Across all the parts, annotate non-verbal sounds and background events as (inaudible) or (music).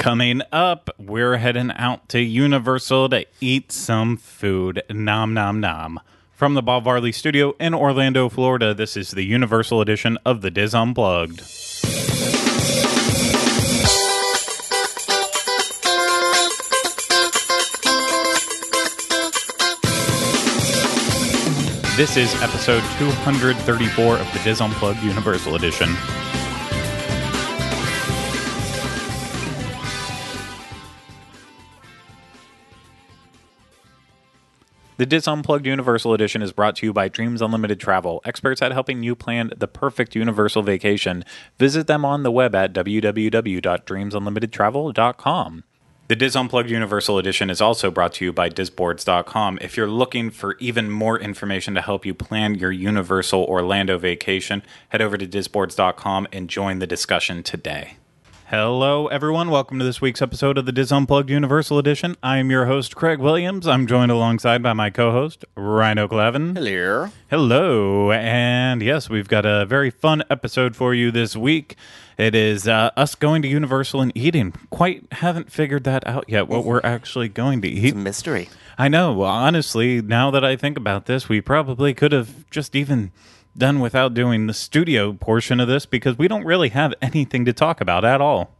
Coming up, we're heading out to Universal to eat some food. Nom nom nom. From the Bob Varley Studio in Orlando, Florida, this is the Universal edition of the DIS Unplugged. This is episode 234 of the DIS Unplugged Universal Edition. The DIS Unplugged Universal Edition is brought to you by Dreams Unlimited Travel, experts at helping you plan the perfect universal vacation. Visit them on the web at www.dreamsunlimitedtravel.com. The DIS Unplugged Universal Edition is also brought to you by Disboards.com. If you're looking for even more information to help you plan your Universal Orlando vacation, head over to Disboards.com and join the discussion today. Hello, everyone. Welcome to this week's episode of the DIS Unplugged Universal Edition. I am your host, Craig Williams. I'm joined alongside by my co host, Rhino Clevin. Hello. Hello. And yes, we've got a very fun episode for you this week. It is uh, us going to Universal and eating. Quite haven't figured that out yet, what we're actually going to eat. It's a mystery. I know. Well, honestly, now that I think about this, we probably could have just even done without doing the studio portion of this because we don't really have anything to talk about at all.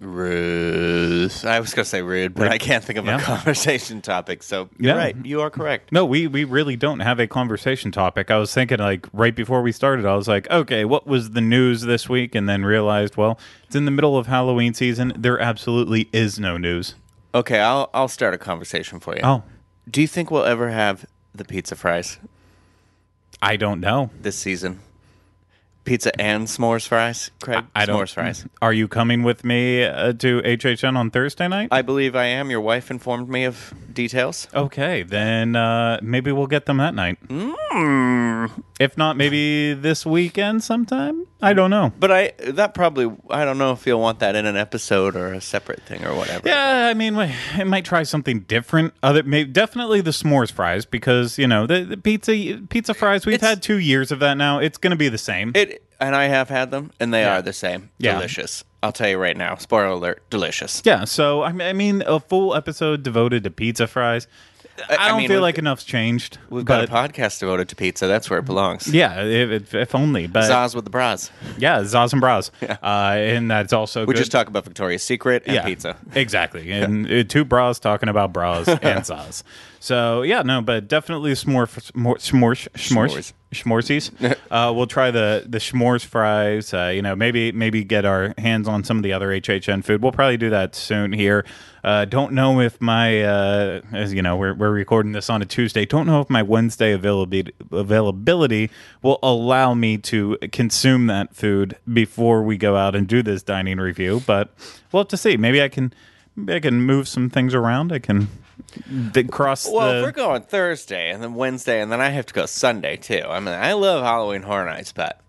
Rude. I was going to say rude, but I can't think of Yeah. a conversation topic. So you're Yeah. right. You are correct. No, we, we really don't have a conversation topic. I was thinking, like, right before we started, I was like, okay, what was the news this week? And then realized, well, it's in the middle of Halloween season. There absolutely is no news. Okay, I'll I'll start a conversation for you. Oh, Do you think we'll ever have the pizza fries I don't know. this season? Pizza and s'mores fries, Craig. I don't. s'mores fries. Are you coming with me uh, to HHN on Thursday night? I believe I am. Your wife informed me of details. Okay, then uh, maybe we'll get them that night. Mm. If not, maybe this weekend sometime. I don't know. But I that probably I don't know if you'll want that in an episode or a separate thing or whatever. Yeah, I mean, we- it might try something different. Other, maybe, definitely the s'mores fries because you know the, the pizza pizza fries. We've It's- had two years of that now. It's going to be the same. It and I have had them, and they Yeah. are the same. Yeah. Delicious. I'll tell you right now. Spoiler alert. Delicious. yeah, so I mean, a full episode devoted to pizza fries. I, I don't mean, feel like enough's changed. We've but got a podcast devoted to pizza. That's where it belongs. yeah, if, if, if only. But Zaz with the bras. yeah, Zaz and Bras, uh, and that's also We good. just talk about Victoria's Secret and yeah, pizza. Exactly. And uh, two bras talking about bras (laughs) and Zaz. So, yeah, no, but definitely s'more, s'more, s'mores, s'mores, s'moresies. (laughs) uh, we'll try the, the s'mores fries. Uh, you know, maybe maybe get our hands on some of the other HHN food. We'll probably do that soon here. Uh, don't know if my, uh, as you know, we're, we're recording this on a Tuesday. Don't know if my Wednesday availability, availability will allow me to consume that food before we go out and do this dining review. But we'll have to see. Maybe I can maybe I can move some things around. I can th- cross Well, the. if we're going Thursday and then Wednesday and then I have to go Sunday too. I mean, I love Halloween Horror Nights, but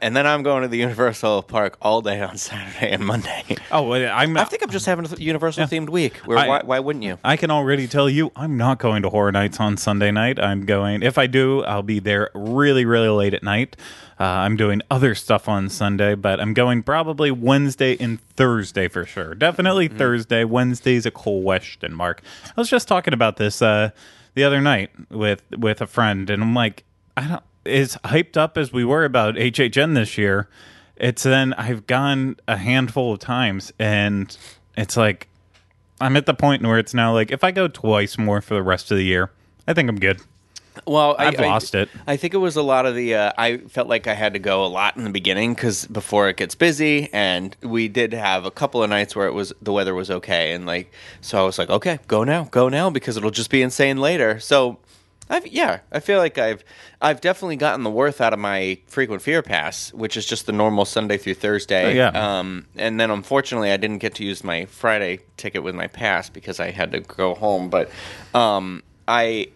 and then I'm going to the Universal Park all day on Saturday and Monday. oh, I'm. I think I'm just having a Universal themed week. Where I- why, why wouldn't you? I can already tell you I'm not going to Horror Nights on Sunday night. I'm going, if I do, I'll be there really, really late at night. Uh, I'm doing other stuff on Sunday, but I'm going probably Wednesday and Thursday for sure. Definitely Thursday. Wednesday's a question mark. I was just talking about this uh, the other night with with a friend, and I'm like, I don't. As hyped up as we were about HHN this year, it's then I've gone a handful of times, and it's like I'm at the point where it's now like if I go twice more for the rest of the year, I think I'm good. Well, I, I've I- lost it. I think it was a lot of the. Uh, I felt like I had to go a lot in the beginning because before it gets busy, and we did have a couple of nights where it was the weather was okay, and like so I was like, okay, go now, go now because it'll just be insane later. So. I've, yeah, I feel like I've I've definitely gotten the worth out of my frequent fear pass, which is just the normal Sunday through Thursday. Oh, yeah. Um, and then unfortunately, I didn't get to use my Friday ticket with my pass because I had to go home. But um, I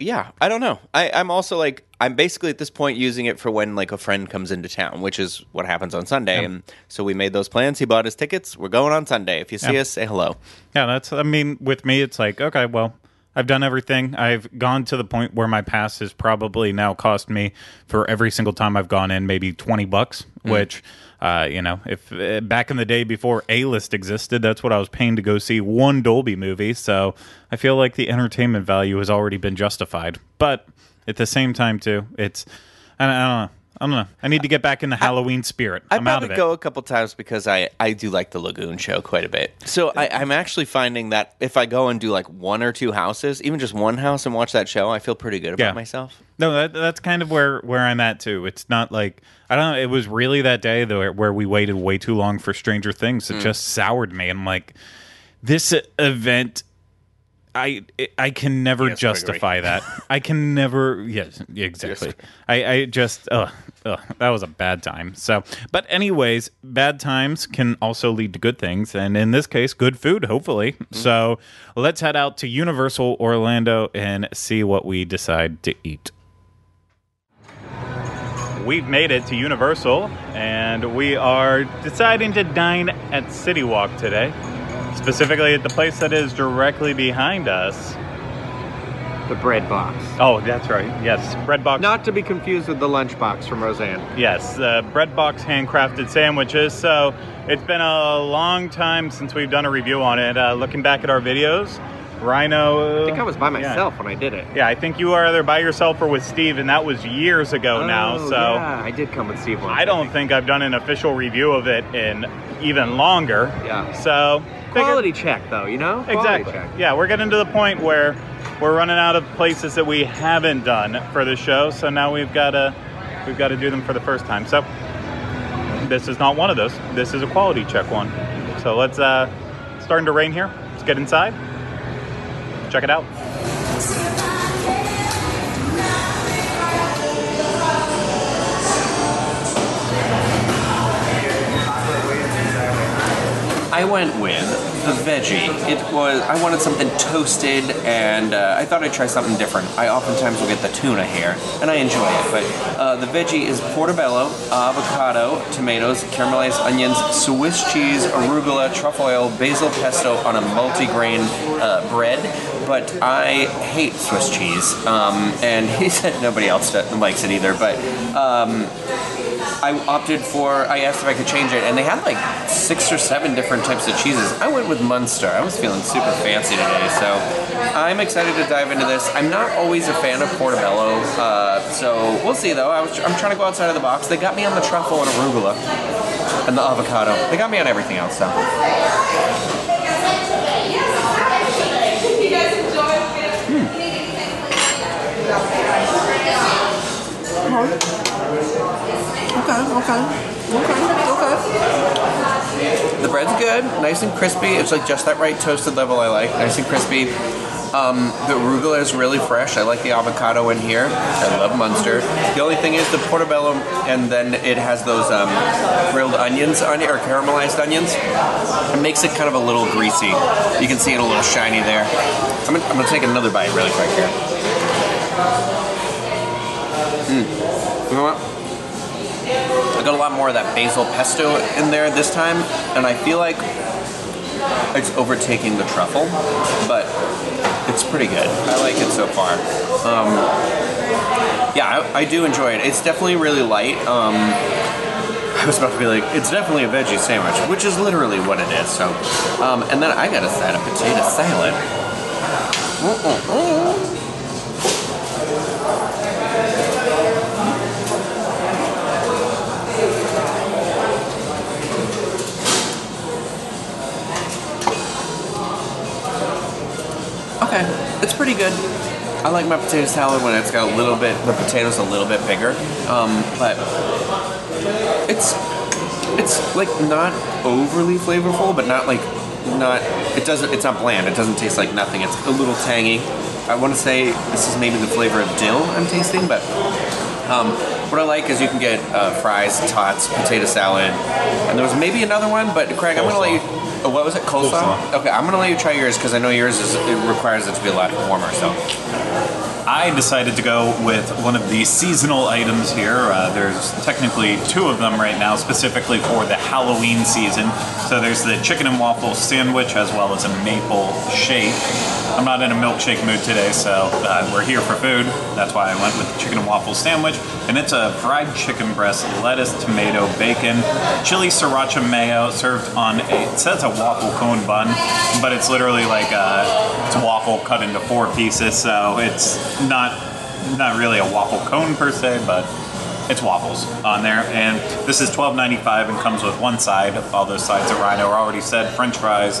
yeah, I don't know. I, I'm also like I'm basically at this point using it for when like a friend comes into town, which is what happens on Sunday. And so we made those plans. He bought his tickets. We're going on Sunday. If you see Yeah. us, say hello. Yeah, that's. I mean, with me, it's like okay, well, I've done everything. I've gone to the point where my pass has probably now cost me for every single time I've gone in maybe twenty bucks, which. Uh, you know, if uh, back in the day before A list existed, that's what I was paying to go see one Dolby movie. So I feel like the entertainment value has already been justified. But at the same time, too, it's I don't, I don't know. I don't know. I need to get back in the Halloween spirit. I I'm out probably of it. go a couple times because I, I do like the Lagoon show quite a bit. So I, I'm actually finding that if I go and do like one or two houses, even just one house and watch that show, I feel pretty good about Yeah. myself. No, that, that's kind of where where I'm at too. It's not like I don't know. It was really that day though where we waited way too long for Stranger Things. It mm. just soured me. I'm like, this event. I I can never Yes, justify that. (laughs) I can never. Yes, exactly. I I just. Ugh, ugh, that was a bad time. So, but anyways, bad times can also lead to good things, and in this case, good food. Hopefully. Mm-hmm. So let's head out to Universal Orlando and see what we decide to eat. We've made it to Universal, and we are deciding to dine at City Walk today. Specifically at the place that is directly behind us. The bread box. Oh, that's right. Yes, bread box. Not to be confused with the lunch box from Roseanne. Yes, uh, bread box handcrafted sandwiches. So it's been a long time since we've done a review on it. Uh, looking back at our videos, Rhino. I think I was by yeah. myself when I did it. Yeah, I think you were either by yourself or with Steve, and that was years ago now. Oh, So yeah, I did come with Steve once. I don't think I've done an official review of it in even longer. Yeah. So Quality check, though, you know? Quality Exactly. check. Yeah, we're getting to the point where we're running out of places that we haven't done for the show, so now we've got to we've got to do them for the first time. So this is not one of those. This is a quality check one. So let's uh starting to rain here. Let's get inside. Check it out. I went with the veggie. It was I wanted something toasted, and uh, I thought I'd try something different. I oftentimes will get the tuna here, and I enjoy it. But uh, the veggie is portobello, avocado, tomatoes, caramelized onions, Swiss cheese, arugula, truffle oil, basil pesto on a multigrain uh, bread. But I hate Swiss cheese, um, and (laughs) he said nobody else likes it either. But um, I opted for. I asked if I could change it, and they had like six or seven different types of cheeses. I went with Munster. I was feeling super fancy today, so I'm excited to dive into this. I'm not always a fan of portobello, uh, so we'll see. Though I was, I'm trying to go outside of the box. They got me on the truffle and arugula, and the avocado. They got me on everything else. So Okay, okay. The bread's good, nice and crispy. It's like just that right toasted level I like, nice and crispy. Um, the arugula is really fresh. I like the avocado in here. I love Munster. The only thing is the portobello, and then it has those um, grilled onions on it, or caramelized onions. It makes it kind of a little greasy. You can see it a little shiny there. I'm gonna, I'm gonna take another bite really quick here. Mm. You know what? Got a lot more of that basil pesto in there this time, and I feel like it's overtaking the truffle, but it's pretty good. I like it so far. Um, yeah, I, I do enjoy it. It's definitely really light. Um, (laughs) I was about to be like, it's definitely a veggie sandwich, which is literally what it is. So, um, and then I got a side of potato salad. Mm-mm-mm. Okay, it's pretty good. I like my potato salad when it's got a little bit, the potatoes a little bit bigger. Um, but it's it's like not overly flavorful, but not like not. It doesn't. It's not bland. It doesn't taste like nothing. It's a little tangy. I want to say this is maybe the flavor of dill I'm tasting, but um, what I like is you can get uh, fries, tots, potato salad, and there was maybe another one. But Craig, I'm gonna let you. Uh, What was it? Coleslaw? Coleslaw. Okay, I'm gonna let you try yours because I know yours is it requires it to be a lot warmer. So I decided to go with one of the seasonal items here. Uh, there's technically two of them right now, specifically for the Halloween season. So there's the chicken and waffle sandwich as well as a maple shake. I'm not in a milkshake mood today, so uh, we're here for food. That's why I went with the chicken and waffle sandwich. And it's a fried chicken breast, lettuce, tomato, bacon, chili sriracha mayo served on a, it says a waffle cone bun, but it's literally like a, it's a waffle cut into four pieces, so it's not not really a waffle cone per se, but it's waffles on there. And this is $12.95 and comes with one side. All those sides at Rhino are already said French fries,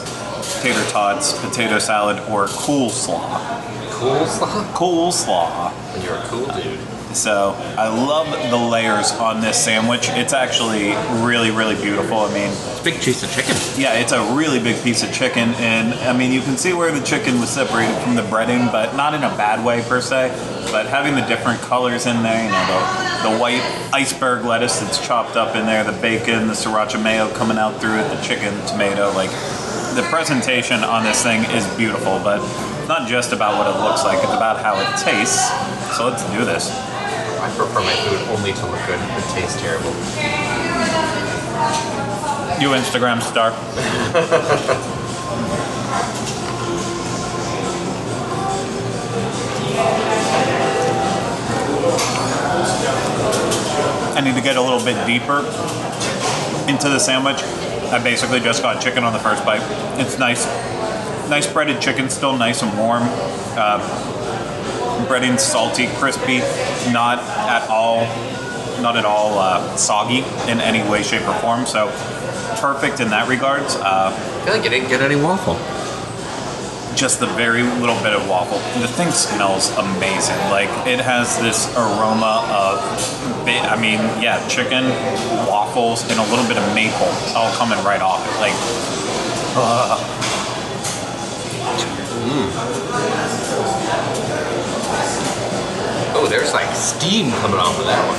tater tots, potato salad, or cool slaw. Cool coleslaw. Coleslaw? Coleslaw. You're a cool dude. So I love the layers on this sandwich. It's actually really, really beautiful. I mean, It's a big piece of chicken. yeah, it's a really big piece of chicken, and I mean, you can see where the chicken was separated from the breading, but not in a bad way per se. But having the different colors in there, you know, the, the white iceberg lettuce that's chopped up in there, the bacon, the sriracha mayo coming out through it, the chicken, tomato, like the presentation on this thing is beautiful, but it's not just about what it looks like, it's about how it tastes. So let's do this. I prefer my food only to look good and taste terrible. You Instagram star. I need to get a little bit deeper into the sandwich. I basically just got chicken on the first bite. It's nice, nice breaded chicken, still nice and warm. Uh, breading salty, crispy, not at all, not at all uh, soggy in any way, shape, or form. So perfect in that regards. Uh, I feel like you didn't get any waffle. just the very little bit of waffle. The thing smells amazing. Like it has this aroma of, I mean, yeah, chicken, waffles, and a little bit of maple it's all coming right off it. Like, Oh, there's like steam coming off of that one.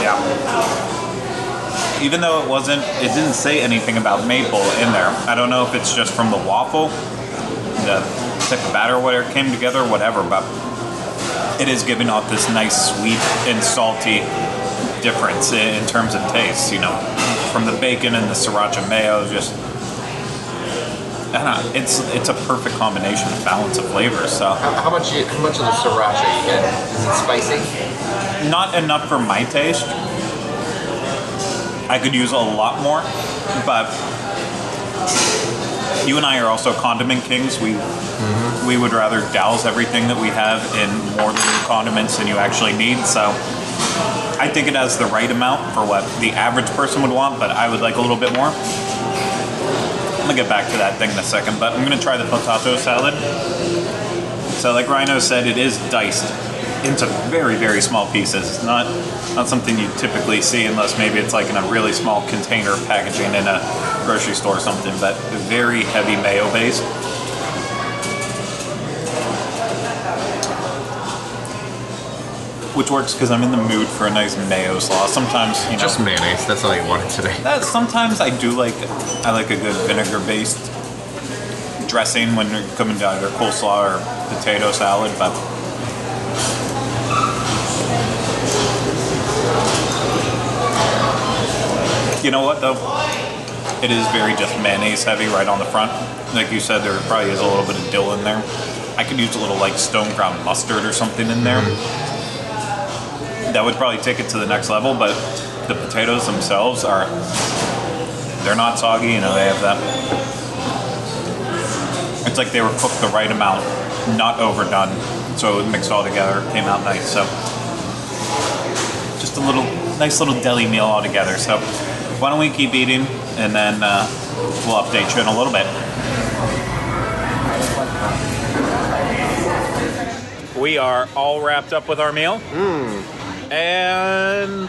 yeah. Even though it wasn't, it didn't say anything about maple in there. I don't know if it's just from the waffle, the of batter where it came together, whatever, but it is giving off this nice sweet and salty difference in terms of taste, you know, from the bacon and the sriracha mayo, just I don't know, it's it's a perfect combination of balance of flavors. So How, how much? You, how much of the sriracha you get? Is it spicy? not enough for my taste. I could use a lot more, but you and I are also condiment kings. We mm-hmm. we would rather douse everything that we have in more condiments than you actually need. So I think it has the right amount for what the average person would want, but I would like a little bit more. I'm gonna get back to that thing in a second, but I'm gonna try the potato salad. So, like Rhino said, it is diced into very, very small pieces. It's not not something you typically see unless maybe it's like in a really small container packaging in a grocery store or something. But very heavy mayo base. Which works because I'm in the mood for a nice mayo sauce. Sometimes, you know, Just mayonnaise. That's all you wanted today. that, sometimes I do like I like a good vinegar based dressing when you're coming to either coleslaw or potato salad, but you know what though? It is very just mayonnaise heavy right on the front. Like you said, there probably is a little bit of dill in there. I could use a little like stone ground mustard or something in there. Mm-hmm. That would probably take it to the next level, but the potatoes themselves are they're not soggy, you know, they have that it's like they were cooked the right amount, not overdone. So it mixed all together, came out nice. So just a little nice little deli meal all together. So why don't we keep eating and then uh, we'll update you in a little bit. We are all wrapped up with our meal. And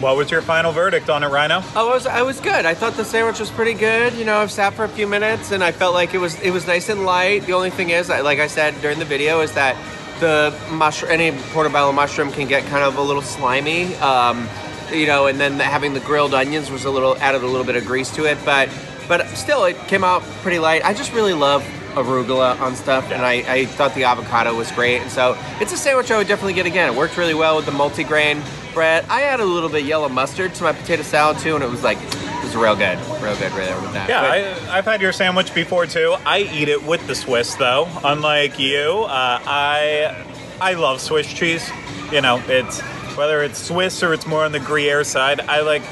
what was your final verdict on it, Rhino? I was I was good. I thought the sandwich was pretty good. You know, I've sat for a few minutes and I felt like it was it was nice and light. The only thing is, like I said during the video, is that the mushroom, any portobello mushroom can get kind of a little slimy. Um, you know, and then the, having the grilled onions was a little added a little bit of grease to it, but but still it came out pretty light. I just really love arugula on stuff, and I, I thought the avocado was great, and so it's a sandwich I would definitely get again. It worked really well with the multigrain bread. I added a little bit of yellow mustard to my potato salad too, and it was like it was real good, real good right there with that. Yeah, But- I, I've had your sandwich before too. I eat it with the Swiss though. Unlike you, uh, I I love Swiss cheese. You know, it's whether it's Swiss or it's more on the Gruyere side. I like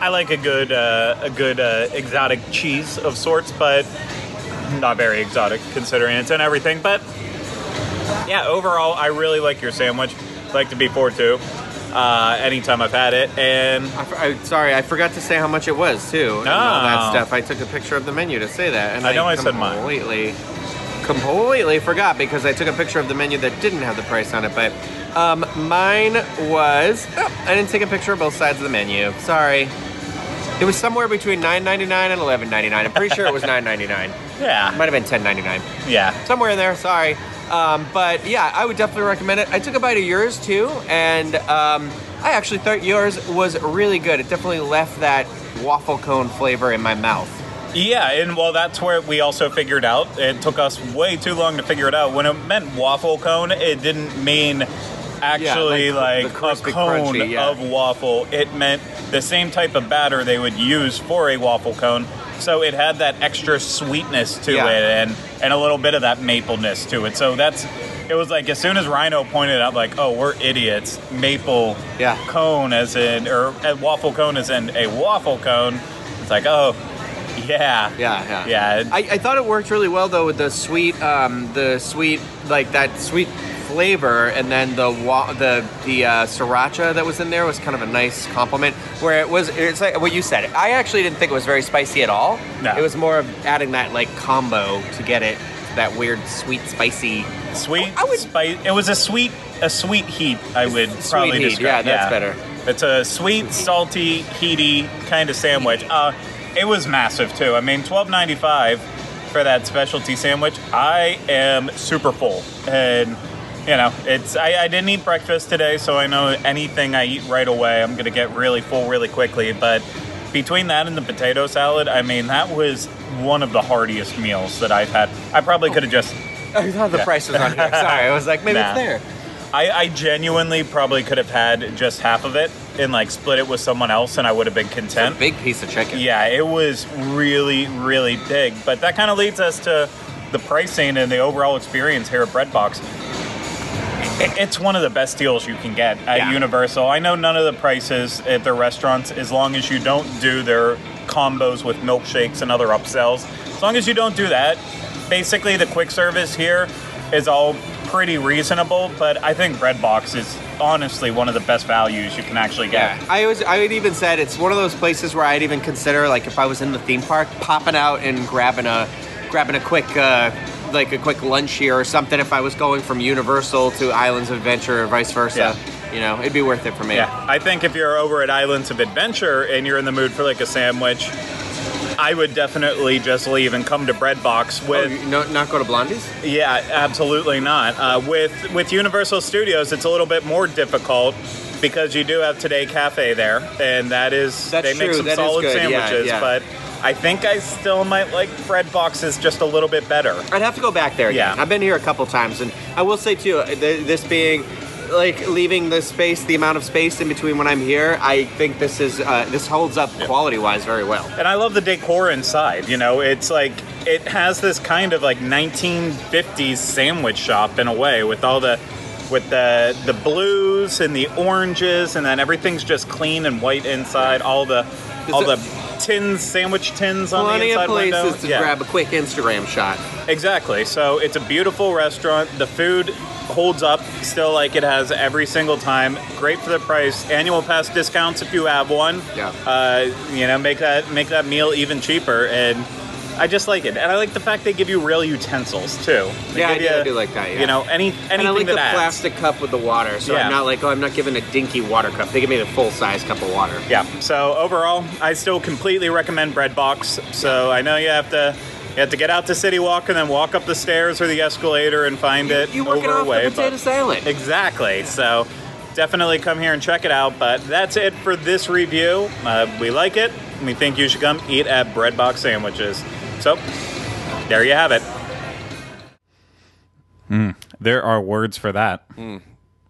I like a good uh, a good uh, exotic cheese of sorts, but not very exotic considering it's in everything. But yeah, overall, I really like your sandwich. Like it before too. Uh, anytime I've had it, and I, I- sorry, I forgot to say how much it was too, and all that stuff. I took a picture of the menu to say that, and I know I said mine. completely, completely forgot because I took a picture of the menu that didn't have the price on it. But um, mine was. Oh, I didn't take a picture of both sides of the menu. Sorry. It was somewhere between nine ninety nine and eleven ninety nine. I'm pretty sure it was nine ninety nine. (laughs) yeah, Might have been ten ninety nine yeah. somewhere in there. Sorry, um, but yeah, I would definitely recommend it. I took a bite of yours too, and um, I actually thought yours was really good. It definitely left that waffle cone flavor in my mouth. Yeah, and well, that's where we also figured out. It took us way too long to figure it out. When it meant waffle cone, it didn't mean actually Yeah, like like, a cone crunchy, yeah. of waffle. It meant the same type of batter they would use for a waffle cone. So it had that extra sweetness to Yeah. it and and a little bit of that mapleness to it. So that's it was like as soon as Rhino pointed out like, "Oh, we're idiots." Maple Yeah. cone as in or a waffle cone as in a waffle cone. It's like, "Oh, yeah. Yeah, yeah. Yeah. I, I thought it worked really well though with the sweet, um, the sweet like that sweet flavor, and then the wa- the the uh, sriracha that was in there was kind of a nice compliment. Where it was, it's like what you said. I actually didn't think it was very spicy at all. No. It was more of adding that like combo to get it that weird sweet spicy. Sweet I would- spice. It was a sweet, a sweet heat. I would Sweet probably heat, describe. yeah, that's better. It's a sweet, salty, heaty kind of sandwich. Uh, it was massive too. I mean, twelve ninety five for that specialty sandwich. I am super full, and you know, it's. I, I didn't eat breakfast today, so I know anything I eat right away, I'm gonna get really full really quickly. But between that and the potato salad, I mean, that was one of the heartiest meals that I've had. I probably could have just (laughs) I thought the Yeah. price was on here. Sorry, I was like maybe Nah. it's there. I, I genuinely probably could have had just half of it and like split it with someone else and I would have been content. a big piece of chicken. Yeah, it was really, really big. But that kind of leads us to the pricing and the overall experience here at Breadbox. It's one of the best deals you can get at Yeah. Universal. I know none of the prices at their restaurants, as long as you don't do their combos with milkshakes and other upsells. As long as you don't do that, basically the quick service here is all pretty reasonable. But I think Breadbox is honestly one of the best values you can actually get. Yeah, I was. I would even said it's one of those places where I'd even consider, like, if I was in the theme park, popping out and grabbing a, grabbing a quick, uh, like a quick lunch here or something. If I was going from Universal to Islands of Adventure or vice versa, you know, it'd be worth it for me. Yeah, I think if you're over at Islands of Adventure and you're in the mood for like a sandwich, I would definitely just leave and come to Breadbox Oh, with. you no, not go to Blondie's. Yeah, absolutely not. Uh, with with Universal Studios, it's a little bit more difficult because you do have Today Cafe there, and that is That's they make some that solid good, yeah, sandwiches. yeah. But I think I still might like Breadboxes just a little bit better. I'd have to go back there. Again. Yeah. I've been here a couple times, and I will say too, uh, this being like leaving the space, the amount of space in between when I'm here, I think this is uh, this holds up quality wise very well. And I love the decor inside. You know, it's like it has this kind of like 1950s sandwich shop in a way with all the with the the blues and the oranges and then everything's just clean and white inside. All the all the tins, sandwich tins on the Plenty inside of places window. to Yeah. grab a quick Instagram shot. Exactly. So it's a beautiful restaurant. The food holds up still like it has every single time. Great for the price. Annual pass discounts if you have one. Yeah. Uh, you know, make that make that meal even cheaper. And I just like it. And I like the fact they give you real utensils too. They Yeah, I do- I do like that, yeah. You know, any anything And I like the adds. plastic cup with the water, so Yeah. I'm not like, oh, I'm not giving a dinky water cup. They give me the full size cup of water. Yeah. So overall, I still completely recommend Breadbox. So I know you have to You have to get out to City Walk and then walk up the stairs or the escalator and find it You working over off away. the potato salad. Exactly. So definitely come here and check it out. But that's it for this review. Uh, we like it. We think you should come eat at Breadbox Sandwiches. So there you have it. Mm, there are words for that.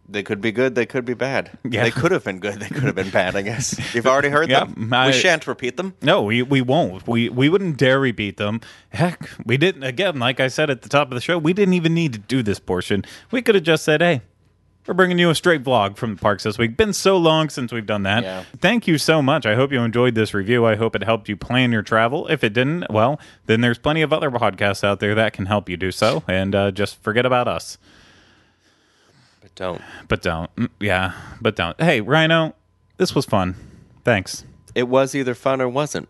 They could be good. They could be bad. Yeah. They could have been good. They could have been bad. I guess (laughs) you've already heard Yeah, them. I- we shan't repeat them. No, we, we won't. We we wouldn't dare repeat them. Heck, we didn't. Again, like I said at the top of the show, we didn't even need to do this portion. We could have just said, "Hey, we're bringing you a straight vlog from the parks this week." Been so long since we've done that. Yeah. Thank you so much. I hope you enjoyed this review. I hope it helped you plan your travel. If it didn't, well, then there's plenty of other podcasts out there that can help you do so. And uh, just forget about us. But don't. But don't. Mm, Yeah, but don't. Hey, Rhino, this was fun. Thanks. It was either fun or wasn't.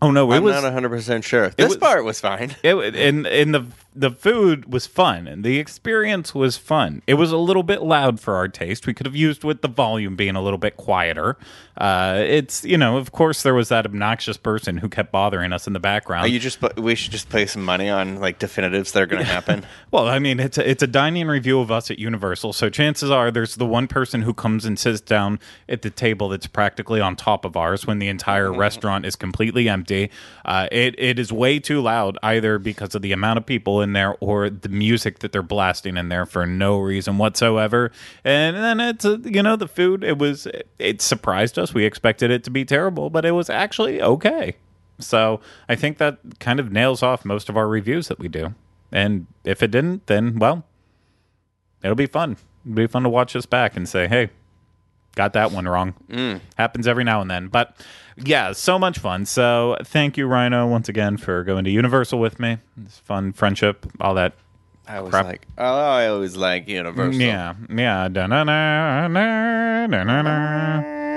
Oh no, it I'm was not 100 percent sure. This was- part was fine. It and and the the food was fun and the experience was fun. It was a little bit loud for our taste. We could have used with the volume being a little bit quieter. Uh, it's you know, of course, there was that obnoxious person who kept bothering us in the background. Are you just? We should just play some money on like definitives that are going to happen. (laughs) Well, I mean, it's a, it's a dining review of us at Universal, so chances are there's the one person who comes and sits down at the table that's practically on top of ours when the entire restaurant is completely empty. Uh, it it is way too loud, either because of the amount of people in there or the music that they're blasting in there for no reason whatsoever. And then it's uh, you know the food. It was it surprised us. We expected it to be terrible, but it was actually okay. So I think that kind of nails off most of our reviews that we do. And if it didn't, then well, it'll be fun. It'll be fun to watch this back and say, hey, got that one wrong. Mm. Happens every now and then. But yeah, so much fun. So thank you, Rhino, once again for going to Universal with me. It's fun, friendship, all that. I was Crap. like, oh, I always like Universal. Yeah, yeah. Da-na-na,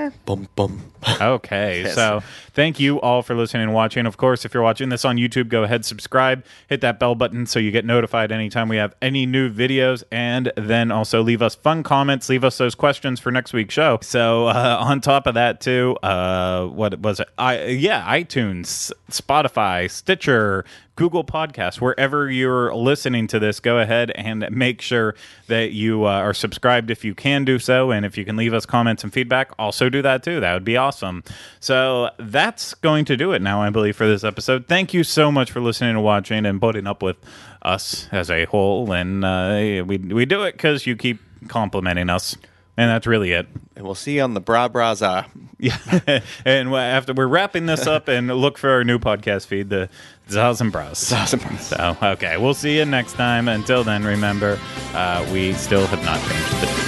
na-na-na. Bum bum. (laughs) Okay, Yes. so thank you all for listening and watching. Of course, if you're watching this on YouTube, go ahead, subscribe, hit that bell button so you get notified anytime we have any new videos, and then also leave us fun comments, leave us those questions for next week's show. So uh, on top of that, too, uh, what was it? I yeah, iTunes, Spotify, Stitcher. Google Podcasts, wherever you're listening to this, go ahead and make sure that you uh, are subscribed if you can do so. And if you can leave us comments and feedback, also do that too. That would be awesome. So that's going to do it now, I believe, for this episode. Thank you so much for listening and watching and putting up with us as a whole. And uh, we, we do it because you keep complimenting us. And that's really it. And we'll see you on the Bra Braza. (laughs) Yeah, and after we're wrapping this up, and look for our new podcast feed, the Zaz and Bros. Zaz and Bros. So, okay, we'll see you next time. Until then, remember, uh, we still have not changed the